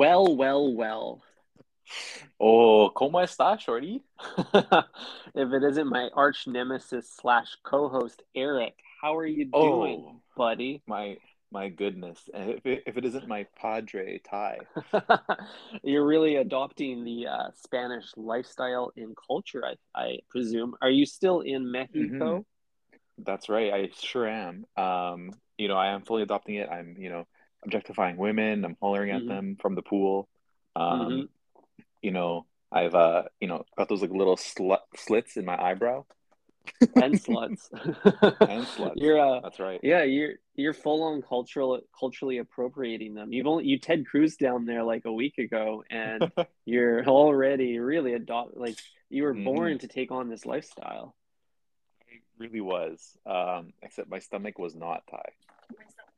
Well, well, well. Oh, ¿cómo está, Shorty? if it isn't my arch nemesis slash co-host Eric, how are you doing, Oh, buddy? my my goodness. If it, if it isn't my padre Ty. You're really adopting the uh, Spanish lifestyle and culture, I, I presume. Are you still in Mexico? That's right. I sure am. Um, you know, I am fully adopting it. I'm, you know, objectifying women. I'm hollering at Mhm. them from the pool. Um, Mhm. you know, I've uh, you know, got those like little slut slits in my eyebrow. And sluts. And sluts. You're uh, That's right. yeah, you're you're full on cultural culturally appropriating them. You've only you Ted Cruz down there like a week ago, and you're already really adopt like you were Mhm. born to take on this lifestyle. It really was. Um, except my stomach was not Ty.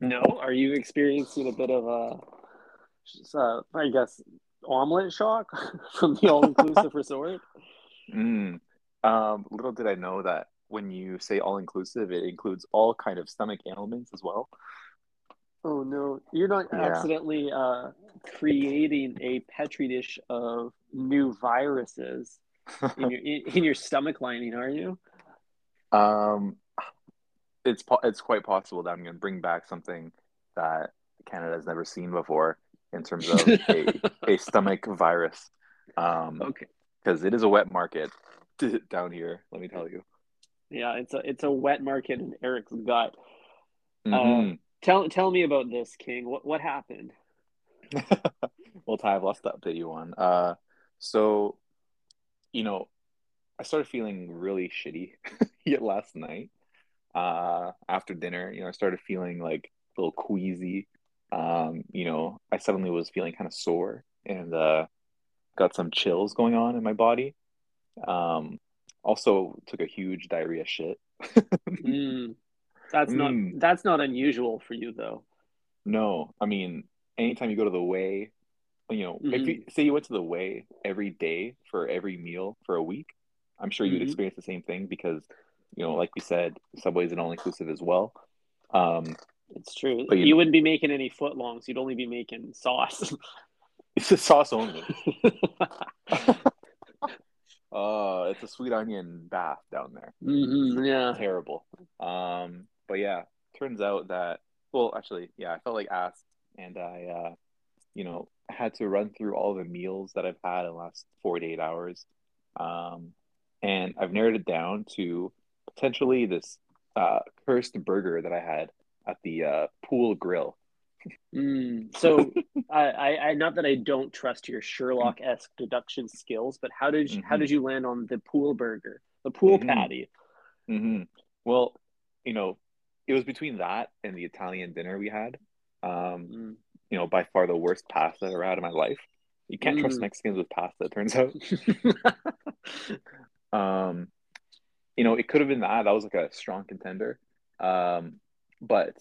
No, are you experiencing a bit of a, uh, I guess, omelet shock from the all-inclusive resort? Mm. Um, little did I know that when you say all inclusive, it includes all kind of stomach ailments as well. Oh no, you're not Yeah. accidentally uh, creating a petri dish of new viruses in your in, in your stomach lining, are you? Um, it's it's quite possible that I'm going to bring back something that Canada has never seen before in terms of a, a stomach virus. Um, Okay. because it is a wet market down here. Let me tell you. Yeah, it's a it's a wet market in Eric's gut. Mhm. Tell tell me about this, King. What what happened? well, Ty, I've lost to update you on. Uh, so, you know, I started feeling really shitty last night. Uh, after dinner, you know, I started feeling like a little queasy. Um, you know, I suddenly was feeling kind of sore and uh, got some chills going on in my body. Um, also took a huge diarrhea shit. Mm, that's not Mm. that's not unusual for you though. No, I mean, anytime you go to the way, you know, if you say you went to the way every day for every meal for a week, I'm sure you'd Mhm. experience the same thing because, you know, like we said, Subway's an all-inclusive as well. Um, It's true. But you- you wouldn't be making any footlongs. You'd only be making sauce. it's a sauce only. Uh, it's a sweet onion bath down there. hmm yeah. Terrible. Um, but yeah, turns out that, well, actually, yeah, I felt like ass and I, uh, you know, had to run through all the meals that I've had in the last 48 hours. Um, and I've narrowed it down to potentially this uh, cursed burger that I had at the uh, pool grill. Mm. So, I, I, I, not that I don't trust your Sherlock esque deduction skills, but how did you, how Mhm. did you land on the pool burger, the pool Mhm. patty? hmm Well, you know, it was between that and the Italian dinner we had. Um, Mm. you know, by far the worst pasta I've ever had in my life. You can't trust Mm. Mexicans with pasta, it turns out. Um, you know, it could have been that. That was like a strong contender. Um, but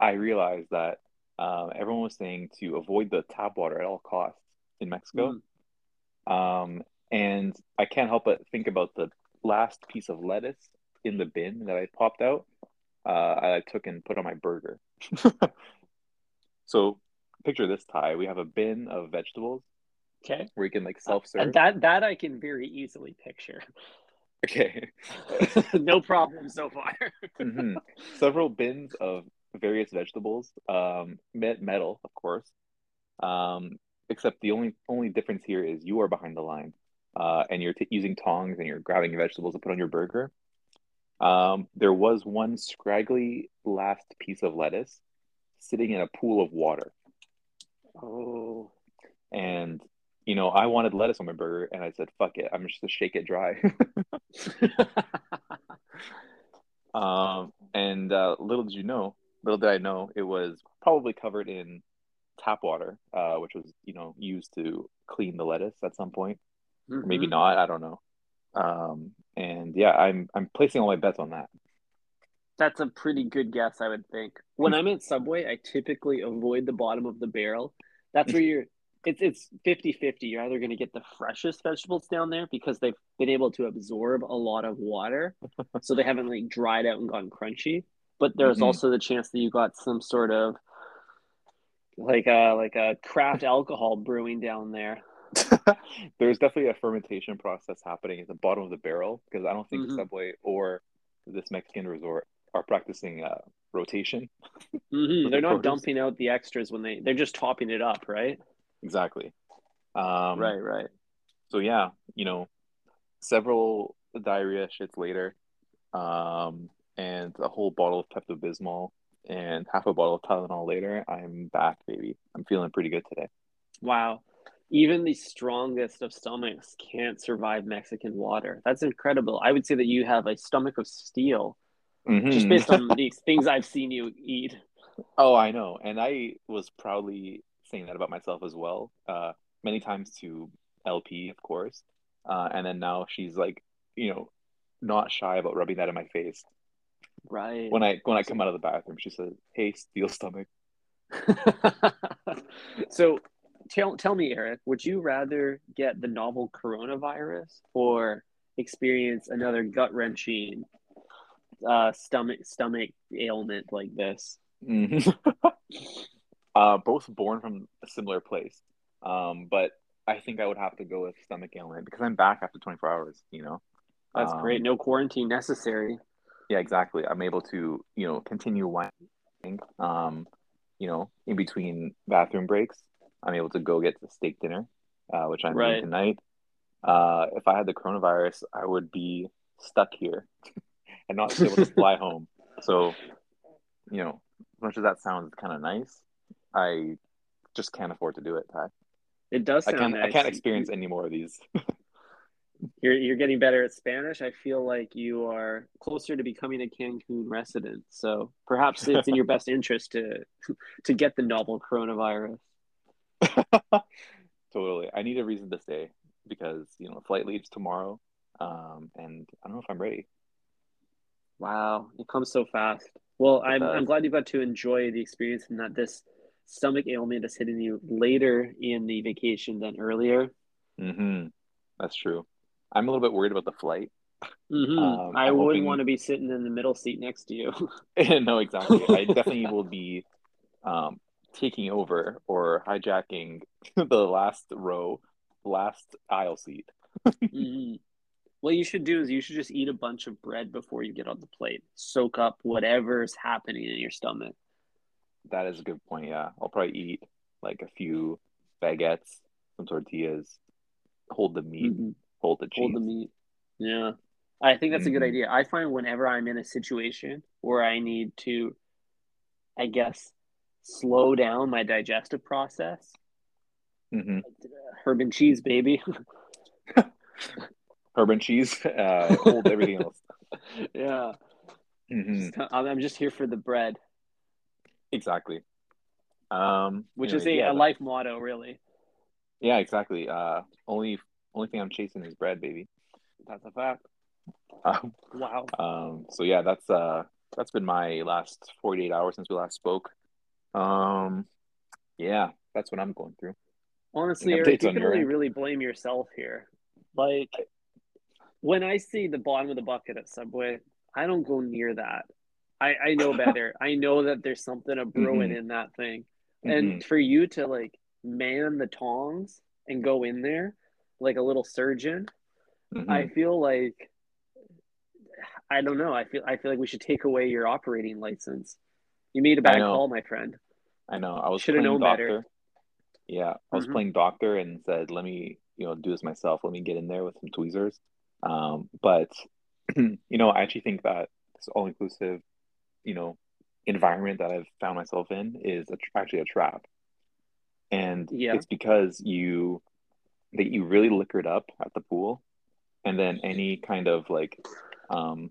I realized that um, everyone was saying to avoid the tap water at all costs in Mexico. Mm. Um, and I can't help but think about the last piece of lettuce in the bin that I popped out. Uh, I took and put on my burger. so picture this, Ty. We have a bin of vegetables Okay. where you can like Uh, self-serve. And that that I can very easily picture. Okay. no problem so far. Mhm. Several bins of various vegetables, um, metal, of course. Um, except the only only difference here is you are behind the line, uh, and you're t using tongs and you're grabbing your vegetables to put on your burger. Um, there was one scraggly last piece of lettuce sitting in a pool of water, Oh. and you know I wanted lettuce on my burger, and I said, "Fuck it, I'm just gonna shake it dry." Um, and uh, little did you know, little did I know, it was probably covered in tap water, uh, which was, you know, used to clean the lettuce at some point. Or maybe not, I don't know. Um, and yeah, I'm I'm placing all my bets on that. That's a pretty good guess, I would think. When I'm at Subway, I typically avoid the bottom of the barrel. That's where you're it's it's 50-50. You're either going to get the freshest vegetables down there because they've been able to absorb a lot of water, so they haven't like dried out and gone crunchy. But there's Mhm. also the chance that you got some sort of like a like a craft alcohol brewing down there. There's definitely a fermentation process happening at the bottom of the barrel because I don't think Mhm. the Subway or this Mexican resort are practicing uh, rotation. hmm They're the not produce. dumping out the extras when they they're just topping it up, right? Exactly. Um, right, right. So yeah, you know, several diarrhea shits later, um, and a whole bottle of Pepto Bismol and half a bottle of Tylenol later, I'm back, baby. I'm feeling pretty good today. Wow. Even the strongest of stomachs can't survive Mexican water. That's incredible. I would say that you have a stomach of steel, just Mhm. based on the things I've seen you eat. Oh, I know. And I was proudly saying that about myself as well. Uh, many times to LP, of course. Uh, and then now she's like, you know, not shy about rubbing that in my face. Right. When I when I come out of the bathroom, she says, "Hey, steel stomach." so tell tell me, Eric, would you rather get the novel coronavirus or experience another gut wrenching uh, stomach stomach ailment like this? Mhm. uh, both born from a similar place. Um, but I think I would have to go with stomach ailment because I'm back after 24 hours, you know? That's Um, great. No quarantine necessary. Yeah, exactly. I'm able to, you know, continue whining. Um, you know, in between bathroom breaks, I'm able to go get the steak dinner, uh, which I'm Right. doing tonight. Uh, if I had the coronavirus, I would be stuck here and not be able to fly home. So, you know, as much as that sounds kind of nice, I just can't afford to do it, Ty. It does I can't. I can't experience any more of these. You're you're getting better at Spanish. I feel like you are closer to becoming a Cancun resident. So perhaps it's in your best interest to to get the novel coronavirus. totally. I need a reason to stay because you know flight leaves tomorrow, um, and I don't know if I'm ready. Wow, it comes so fast. Well, I'm. I'm glad you got to enjoy the experience and that this stomach ailment is hitting you later in the vacation than earlier. hmm That's true. I'm a little bit worried about the flight. hmm Um, I I'm wouldn't hoping- want to be sitting in the middle seat next to you. no, exactly. I definitely will be um, taking over or hijacking the last row, last aisle seat. hmm What you should do is you should just eat a bunch of bread before you get on the plate. Soak up whatever's happening in your stomach. That is a good point. Yeah, I'll probably eat like a few baguettes, some tortillas, hold the meat, Mhm. hold the cheese. Hold the meat. Yeah. I think that's a good Mhm. idea. I find whenever I'm in a situation where I need to, I guess, slow down my digestive process, hmm herb and cheese, baby. Herb and cheese, uh, hold everything else. yeah. hmm I'm I'm just here for the bread, Exactly. Um, which is a, yeah, a life motto, really. yeah, exactly. Uh, only only thing I'm chasing is bread, baby. That's a fact. Um, Wow. um, so yeah, that's uh, that's been my last 48 hours since we last spoke. Um, yeah, that's what I'm going through. Honestly, Eric, you can only end? really blame yourself here. Like, when I see the bottom of the bucket at Subway, I don't go near that. I, I know better. I know that there's something a brewing Mhm. in that thing. And for you to like man the tongs and go in there like a little surgeon, Mhm. I feel like I don't know. I feel I feel like we should take away your operating license. You made a bad call, my friend. I know. I was Should've known doctor. better. Yeah, I was Mhm. playing doctor and said, "Let me, you know, do this myself. Let me get in there with some tweezers." Um, but you know, I actually think that this all-inclusive, you know, environment that I've found myself in is a, actually a trap, and Yeah. it's because you that you really liquored up at the pool, and then any kind of like um,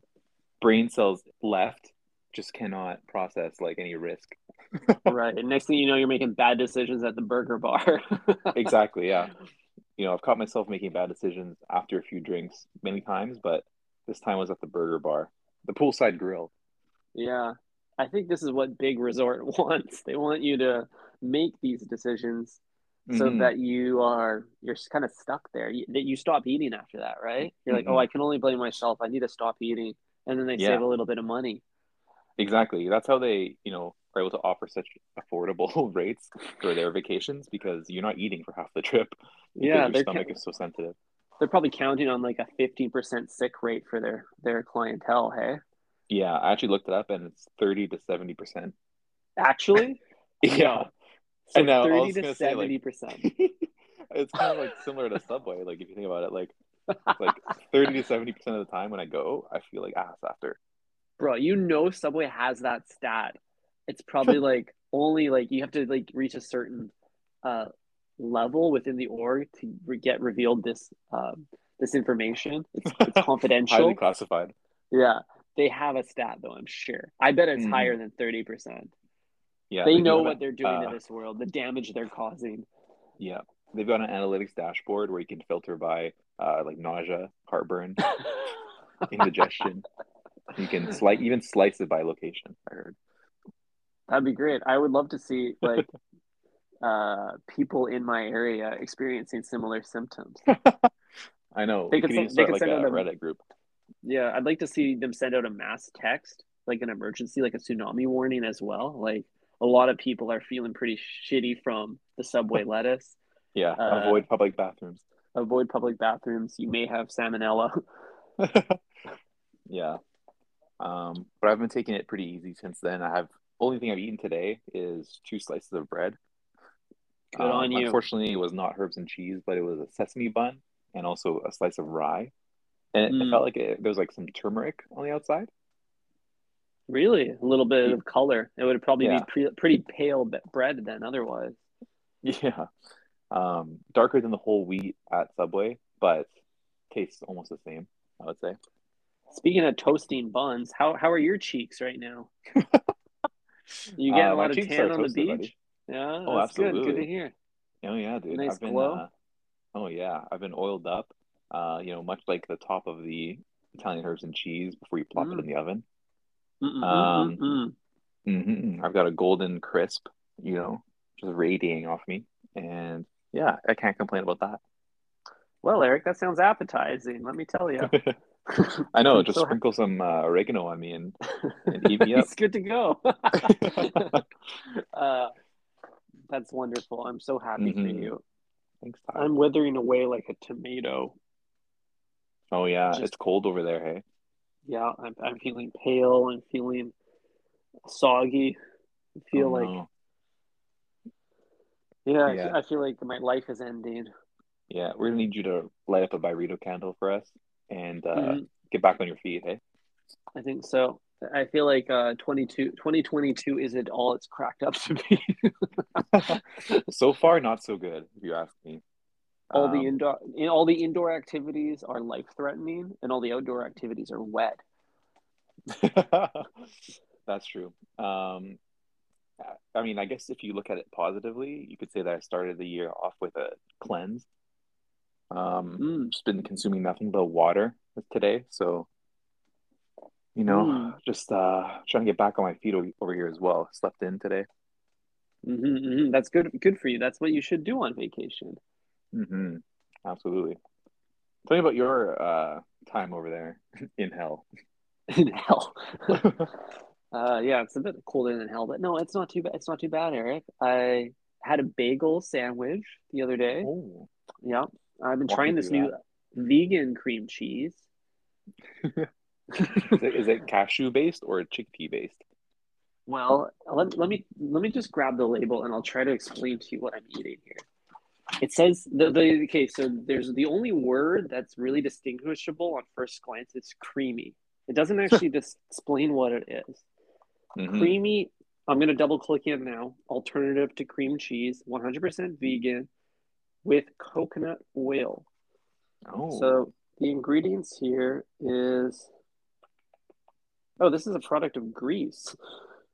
brain cells left just cannot process like any risk. right. And next thing you know, you're making bad decisions at the burger bar. Exactly, yeah. You know, I've caught myself making bad decisions after a few drinks many times, but this time was at the burger bar, the poolside grill. Yeah. I think this is what Big Resort wants. They want you to make these decisions so Mhm. that you are you're kind of stuck there. You, that you stop eating after that, right? You're like, Mhm. "Oh, I can only blame myself. I need to stop eating." And then they Yeah. save a little bit of money. exactly. That's how they, you know, are able to offer such affordable rates for their vacations because you're not eating for half the trip because Yeah, your stomach ca- is so sensitive. they're probably counting on like a fifteen percent sick rate for their their clientele. Hey, Yeah, I actually looked it up and it's 30 to 70%. actually, Yeah. so I know, thirty was to like- seventy percent. it's kind of like similar to Subway. Like if you think about it, like like 30 to 70% of the time when I go, I feel like ass after. Bro, you know Subway has that stat. It's probably like only like you have to like reach a certain uh level within the org to re- get revealed this um this information. It's, it's Highly confidential. classified. Yeah, they have a stat though. I'm sure. I bet it's Mhm. higher than thirty percent. Yeah, they know what a- they're doing uh, to this world, the damage they're causing. Yeah, they've got an analytics dashboard where you can filter by uh, like nausea, heartburn, indigestion. You can slice even slice it by location. I heard. That'd be great. I would love to see like uh people in my area experiencing similar symptoms. I know. They could send- they could like send a a- Reddit group. Yeah, I'd like to see them send out a mass text, like an emergency, like a tsunami warning as well. Like a lot of people are feeling pretty shitty from the subway lettuce. Yeah, Uh, avoid public bathrooms. Avoid public bathrooms. You may have salmonella. yeah. Um, but I've been taking it pretty easy since then. I have only thing I've eaten today is two slices of bread. Good on you. Unfortunately, it was not herbs and cheese, but it was a sesame bun and also a slice of rye. And it, it Mm. felt like it, there was like some turmeric on the outside. Really, a little bit of color. It would probably Yeah. be pre- pretty pale bread then. Otherwise, Yeah. Um, darker than the whole wheat at Subway, but tastes almost the same, I would say. speaking of toasting buns, how how are your cheeks right now? You getting Uh, a lot of tan on the toasted, beach? buddy. Yeah, Oh, that's good. Good to hear. Oh yeah, dude. Nice I've been glow? uh, oh yeah, I've been oiled up. Uh, you know, much like the top of the Italian herbs and cheese before you plop Mm. it in the oven. Mm-mm, Um, mm-mm. hmm I've got a golden crisp, you know, just radiating off me, and yeah, I can't complain about that. Well, Eric, that sounds appetizing. Let me tell you. I know. Just so sprinkle some uh, oregano on me and, and eat me up. It's good to go. uh, that's wonderful. I'm so happy for Mhm. you. Thanks, Ty. I'm withering away like a tomato. Oh yeah, just- it's cold over there. Hey. Yeah, I'm, I'm feeling pale. I'm feeling soggy. I feel Oh, like, no. yeah, I, Yeah. feel, I feel like my life is ending. Yeah, we're gonna need you to light up a Byredo candle for us and uh, Mhm. get back on your feet. Hey. I think so. I feel like uh, 22, 2022 isn't all it's cracked up to be. so far, not so good, if you ask me. All the Um, indoor, all the indoor activities are life threatening, and all the outdoor activities are wet. That's true. Um, I mean, I guess if you look at it positively, you could say that I started the year off with a cleanse. Um, Mm. just been consuming nothing but water today, so you know, Mm. just uh, trying to get back on my feet over, here as well. Slept in today. hmm hmm That's good. Good for you. That's what you should do on vacation. Hmm Absolutely. Tell me about your uh, time over there in hell. In hell. uh, yeah, it's a bit colder than hell, but no, it's not too bad. It's not too bad, Eric. I had a bagel sandwich the other day. Oh, Yeah, I've been Walk trying this new vegan cream cheese. is it, is it cashew based or chickpea based? Well, let, let me let me just grab the label and I'll try to explain to you what I'm eating here. It says the, the okay, so there's the only word that's really distinguishable on first glance. It's creamy. It doesn't actually just explain what it is. Mhm. Creamy. I'm gonna double click in now. Alternative to cream cheese, 100% vegan, with coconut oil. Oh, So the ingredients here is. Oh, this is a product of Greece.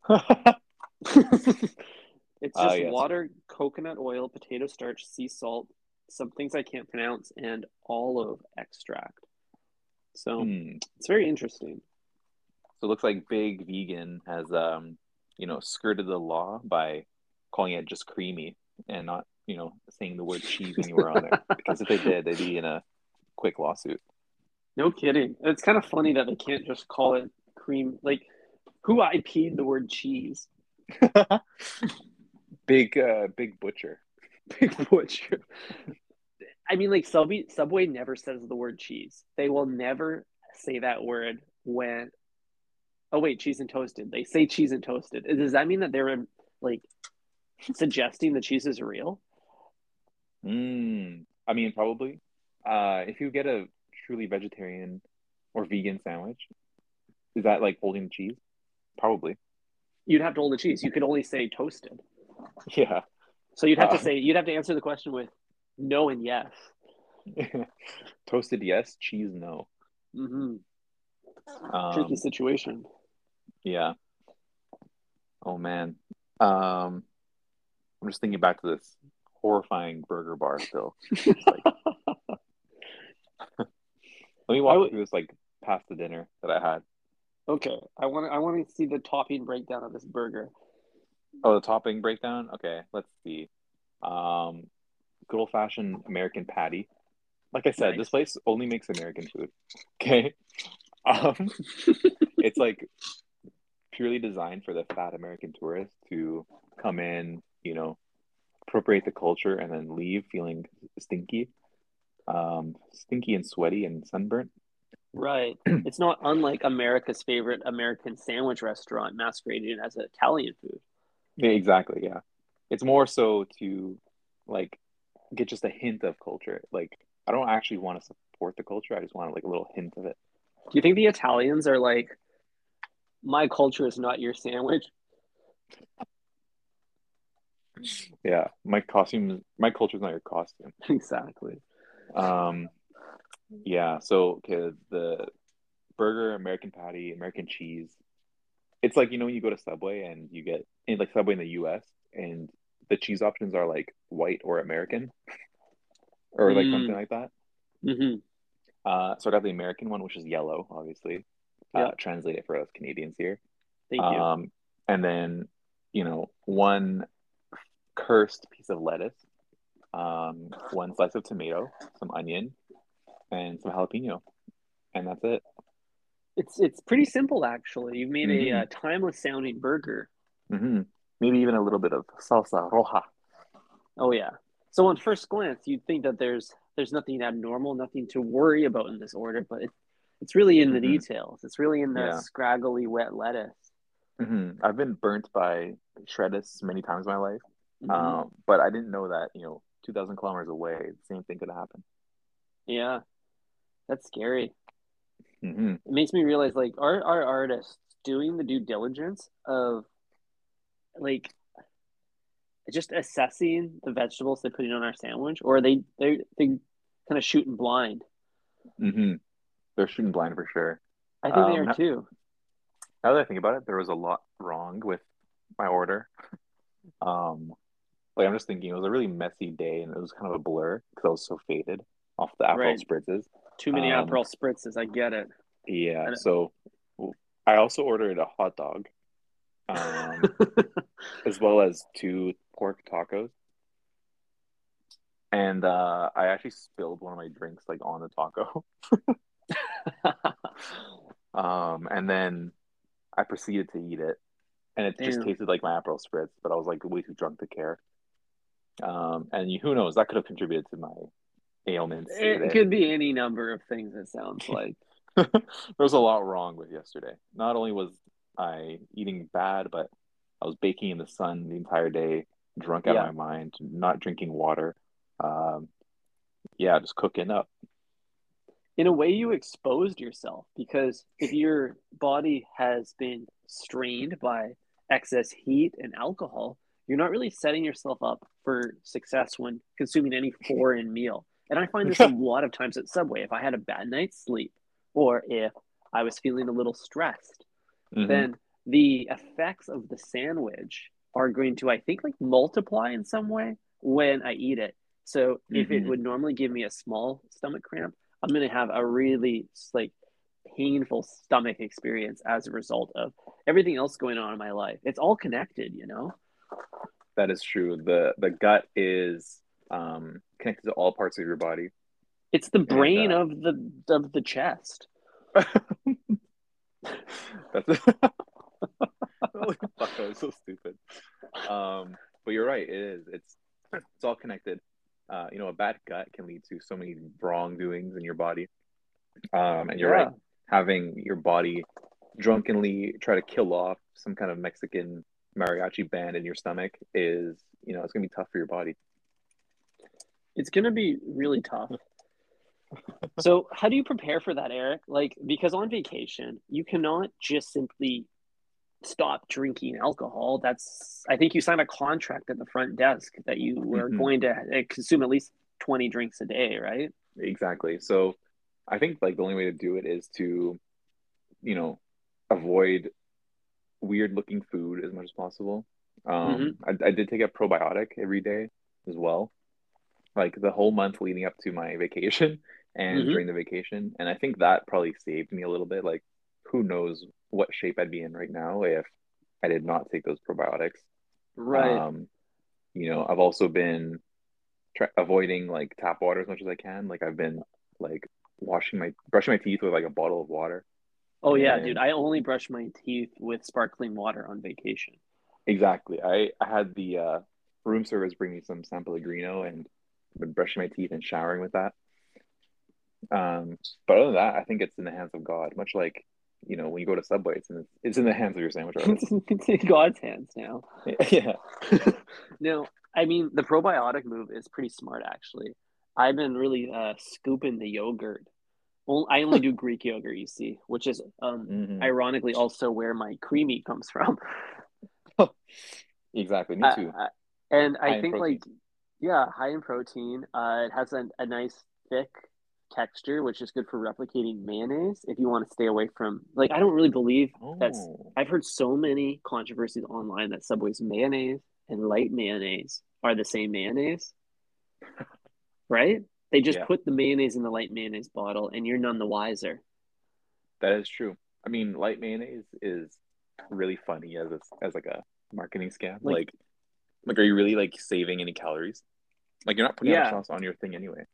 it's Ah, just yes. water, coconut oil, potato starch, sea salt, some things I can't pronounce, and olive extract. So Hmm. it's very interesting. So it looks like Big Vegan has, um, you know, skirted the law by calling it just creamy and not, you know, saying the word cheese anywhere on there. Because if they did, they'd be in a quick lawsuit. No kidding. It's kind of funny that they can't just call it cream. Like Who IP'd the word cheese? big uh big butcher. Big butcher. I mean, like Subway, Subway never says the word cheese. They will never say that word when. Oh wait, cheese and toasted. They say cheese and toasted. Does that mean that they're like suggesting the cheese is real? Mm, I mean, probably. Uh, if you get a truly vegetarian or vegan sandwich, is that like holding the cheese? Probably. You'd have to hold the cheese. You could only say toasted. Yeah. So you'd have uh, to say you'd have to answer the question with no and yes. Toasted yes, cheese no. Mm-hmm. Um, Tricky situation. Yeah. Oh man. Um, I'm just thinking back to this horrifying burger bar still. like... Let me walk would... through this like past the dinner that I had. Okay, I want I want to see the topping breakdown of this burger. Oh, the topping breakdown. Okay, let's see. Um, good old fashioned American patty. Like I said, nice. this place only makes American food. Okay. Um, it's like purely designed for the fat American tourist to come in, you know, appropriate the culture and then leave feeling stinky, um, stinky and sweaty and sunburnt. Right. it's not unlike America's favorite American sandwich restaurant masquerading as Italian food. Yeah, exactly. Yeah. It's more so to like get just a hint of culture. Like I don't actually want to support the culture. I just want like a little hint of it. Do you think the Italians are like, my culture is not your sandwich? Yeah, my costume, my culture is not your costume. Exactly. Um, yeah. So okay, the burger, American patty, American cheese. It's like you know when you go to Subway and you get in like Subway in the U.S. and the cheese options are like white or American, or like mm. something like that. Mm-hmm. Uh, so I got the American one, which is yellow, obviously. Uh, translate it for us Canadians here. Thank you. Um, and then, you know, one cursed piece of lettuce, um, one slice of tomato, some onion, and some jalapeno, and that's it. It's it's pretty simple actually. You've made mm-hmm. a uh, timeless sounding burger. Mm-hmm. Maybe even a little bit of salsa roja. Oh yeah. So on first glance, you'd think that there's there's nothing abnormal, nothing to worry about in this order, but it, it's really in the mm-hmm. details. It's really in the yeah. scraggly wet lettuce. Mm-hmm. I've been burnt by shreddus many times in my life, mm-hmm. um, but I didn't know that you know, two thousand kilometers away, the same thing could happen. Yeah, that's scary. Mm-hmm. It makes me realize, like, are our artists doing the due diligence of, like, just assessing the vegetables they're putting on our sandwich, or are they they they kind of shooting blind? Mm-hmm. They're shooting blind for sure. I think um, they are too. Now that I think about it, there was a lot wrong with my order. um, like I'm just thinking, it was a really messy day, and it was kind of a blur because I was so faded off the apple right. spritzes. Too many um, Aperol spritzes. I get it. Yeah. So I also ordered a hot dog, um, as well as two pork tacos. And uh, I actually spilled one of my drinks like on the taco. um, and then I proceeded to eat it, and it Damn. just tasted like my Aperol spritz, but I was like way too drunk to care. Um, and who knows, that could have contributed to my ailments. It today. could be any number of things. It sounds like there was a lot wrong with yesterday. Not only was I eating bad, but I was baking in the sun the entire day, drunk out yeah. of my mind, not drinking water. Um, yeah, just cooking up. In a way, you exposed yourself because if your body has been strained by excess heat and alcohol, you're not really setting yourself up for success when consuming any foreign meal. And I find this a lot of times at Subway. If I had a bad night's sleep or if I was feeling a little stressed, mm-hmm. then the effects of the sandwich are going to, I think, like multiply in some way when I eat it. So mm-hmm. if it mm-hmm. would normally give me a small stomach cramp, I'm going to have a really like painful stomach experience as a result of everything else going on in my life. It's all connected, you know. That is true. the The gut is um, connected to all parts of your body. It's the brain and, uh, of the of the chest. That's like, fuck, that was so stupid. Um, but you're right. It is. It's it's all connected. Uh, you know, a bad gut can lead to so many wrongdoings in your body. Um, and you're Yeah. right. Having your body drunkenly try to kill off some kind of Mexican mariachi band in your stomach is, you know, it's gonna be tough for your body. It's gonna be really tough. so how do you prepare for that, Eric? Like because on vacation, you cannot just simply stop drinking alcohol. That's I think you signed a contract at the front desk that you were Mhm. going to consume at least 20 drinks a day, right? Exactly. So I think like the only way to do it is to, you know, avoid weird looking food as much as possible. Um, I, I did take a probiotic every day as well, like the whole month leading up to my vacation and Mhm. during the vacation. And I think that probably saved me a little bit. Like, who knows what shape I'd be in right now if I did not take those probiotics. Right. Um, you know, I've also been try- avoiding like tap water as much as I can. Like I've been like washing my brushing my teeth with like a bottle of water. oh yeah, and- dude. I only brush my teeth with sparkling water on vacation. Exactly. I, I had the uh, room service bring me some San Pellegrino and been brushing my teeth and showering with that. Um, but other than that, I think it's in the hands of God. Much like you know when you go to Subway, it's in it's in the hands of your sandwich artist. it's in God's hands now. yeah. no, I mean the probiotic move is pretty smart actually. I've been really uh, scooping the yogurt. Well, I only do Greek yogurt, you see, which is um, Mhm. ironically also where my creamy comes from. Exactly. Me too. and High I think like yeah, high in protein. Uh, it has a, a nice thick texture, which is good for replicating mayonnaise. If you want to stay away from like, I don't really believe that's. Oh. I've heard so many controversies online that Subway's mayonnaise and light mayonnaise are the same mayonnaise, right? They just Yeah. put the mayonnaise in the light mayonnaise bottle, and you're none the wiser. That is true. I mean, light mayonnaise is really funny as a, as like a marketing scam. Like- Like, like, are you really like saving any calories? Like, you're not putting Yeah. sauce on your thing anyway.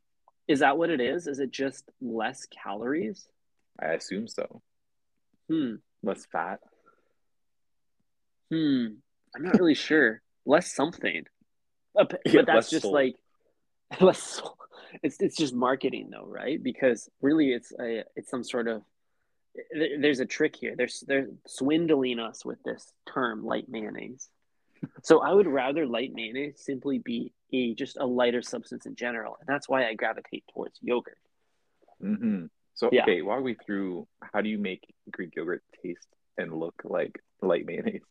Is that what it is? Is it just less calories? I assume so. Hmm. Less fat. Hmm. I'm not really sure. Less something. Uh, But, Yeah, that's just soul. like less soul. It's it's just marketing though, right? Because really it's a it's some sort of there's a trick here. There's they're swindling us with this term light mayonnaise. So I would rather light mayonnaise simply be a just a lighter substance in general, and that's why I gravitate towards yogurt. hmm So, Yeah. okay, walk me through how do you make Greek yogurt taste and look like light mayonnaise?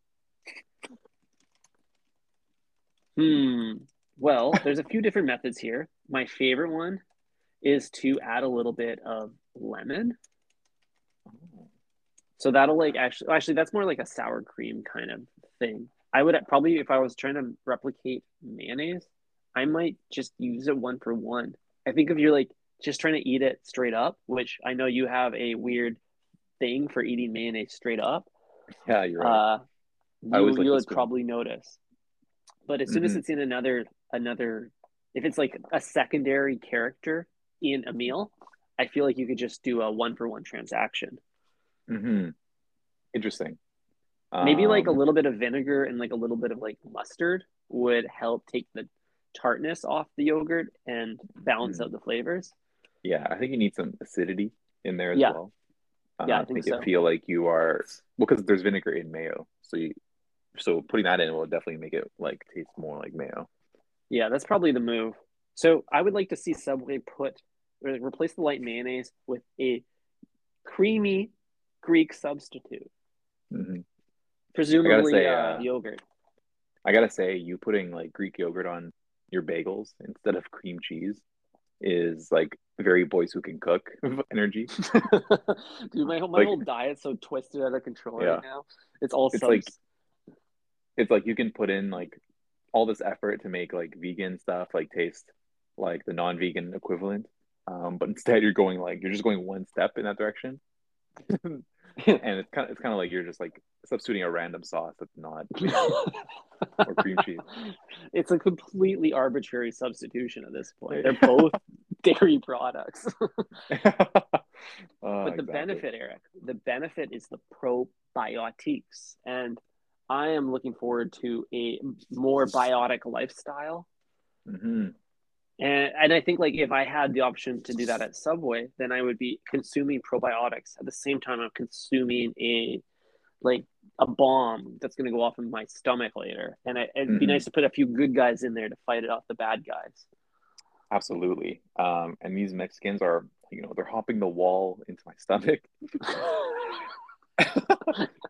Hmm. Well, there's a few different methods here. My favorite one is to add a little bit of lemon. So that'll like actually actually that's more like a sour cream kind of thing. I would probably if I was trying to replicate mayonnaise, I might just use it one for one. I think if you're like just trying to eat it straight up, which I know you have a weird thing for eating mayonnaise straight up, Yeah, you're right. uh, I you, like probably notice. But as soon as Mhm. it's in another another, if it's like a secondary character in a meal, I feel like you could just do a one for one transaction. hmm Interesting. Maybe like a Um, little bit of vinegar and like a little bit of like mustard would help take the tartness off the yogurt and balance Mhm. out the flavors. Yeah, I think you need some acidity in there as Yeah. well. Uh, Yeah, I think make so. it feel like you are well, because there's vinegar in mayo, so you so putting that in will definitely make it like taste more like mayo. Yeah, that's probably the move. So I would like to see Subway put or replace the light mayonnaise with a creamy Greek substitute, hmm presumably say, uh, uh, yogurt. I gotta say, you putting like Greek yogurt on your bagels instead of cream cheese is like very boys who can cook energy. Dude, my whole my Like- whole diet's so twisted out of control Yeah. right now. It's all It's subs. like- It's like you can put in like all this effort to make like vegan stuff like taste like the non-vegan equivalent, um, but instead you're going like you're just going one step in that direction. and it's kind of it's kind of like you're just like substituting a random sauce that's not or cream cheese. It's a completely arbitrary substitution at this point. They're both dairy products. Oh, but the exactly. benefit, Eric, the benefit is the probiotics. And I am looking forward to a more biotic lifestyle. hmm And and I think like if I had the option to do that at Subway, then I would be consuming probiotics at the same time I'm consuming a like a bomb that's going to go off in my stomach later. And it, would be Mhm. nice to put a few good guys in there to fight it off the bad guys. Absolutely. Um, and these Mexicans are, you know, they're hopping the wall into my stomach,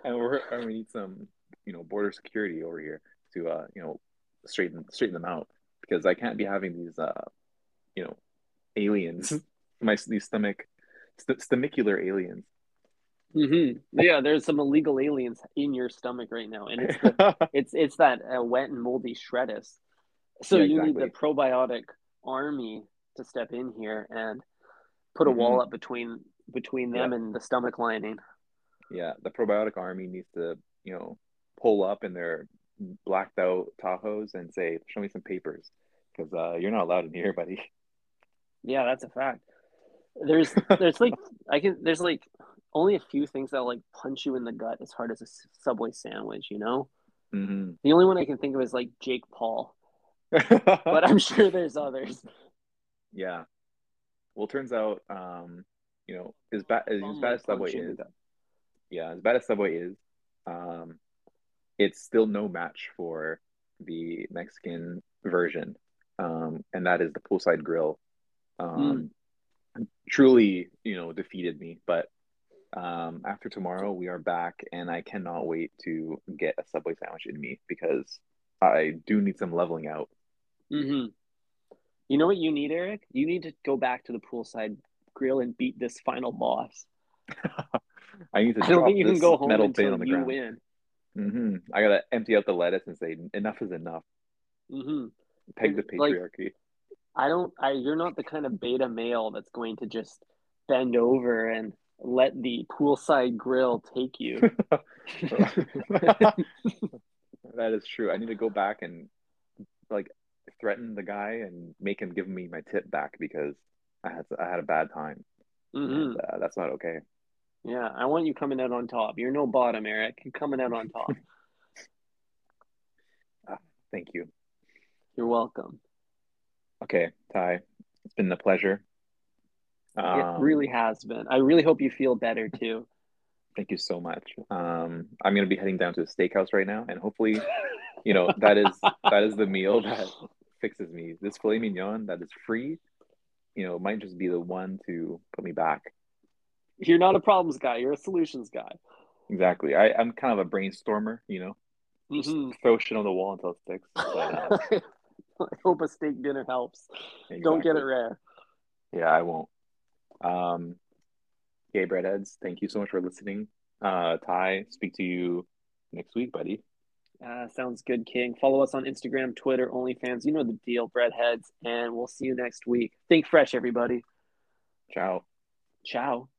and we're and we need some, you know, border security over here to, uh, you know, straighten straighten them out because I can't be having these, uh, you know, aliens, my these stomach, st- stomachicular aliens. hmm Yeah, there's some illegal aliens in your stomach right now, and it's the, it's it's that uh, wet and moldy shreddus. So Yeah, you need the probiotic army to step in here and put a Mhm. wall up between between them Yeah. and the stomach lining. Yeah, the probiotic army needs to, you know, pull up in their blacked out Tahoes and say, "Show me some papers," because uh, you're not allowed in here, buddy. Yeah, that's a fact. There's there's like I can there's like only a few things that like punch you in the gut as hard as a Subway sandwich, you know? hmm The only one I can think of is like Jake Paul, but I'm sure there's others. yeah. Well, it turns out, um, you know, as bad as, as bad as Subway punch you in the is, yeah, as bad as Subway is, um, it's still no match for the Mexican version, um, and that is the poolside grill. Um, truly, you know, defeated me. But um, after tomorrow, we are back, and I cannot wait to get a Subway sandwich in me because I do need some leveling out. hmm You know what you need, Eric? You need to go back to the poolside grill and beat this final boss. I need to I don't drop think you can go home until on the you ground. win. Hmm I gotta empty out the lettuce and say enough is enough. hmm Peg the Like- patriarchy. I don't. I you're not the kind of beta male that's going to just bend over and let the poolside grill take you. that is true. I need to go back and like threaten the guy and make him give me my tip back because I had I had a bad time. hmm And, uh, that's not okay. Yeah, I want you coming out on top. You're no bottom, Eric. You're coming out on top. Thank you. You're welcome. Okay, Ty, it's been a pleasure. it Um, really has been. I really hope you feel better too. Thank you so much. Um, I'm gonna be heading down to the steakhouse right now, and hopefully, you know, that is that is the meal that fixes me. This filet mignon that is free, you know, might just be the one to put me back. You're not a problems guy. You're a solutions guy. Exactly. I, I'm kind of a brainstormer, you know, just Mhm. throw shit on the wall until it sticks. But, uh, I hope a steak dinner helps. Don't get it rare. Yeah, I won't. Um, okay, breadheads, thank you so much for listening. Uh, Ty, speak to you next week, buddy. Uh, sounds good, King. Follow us on Instagram, Twitter, OnlyFans. You know the deal, breadheads. And we'll see you next week. Think fresh, everybody. Ciao. Ciao.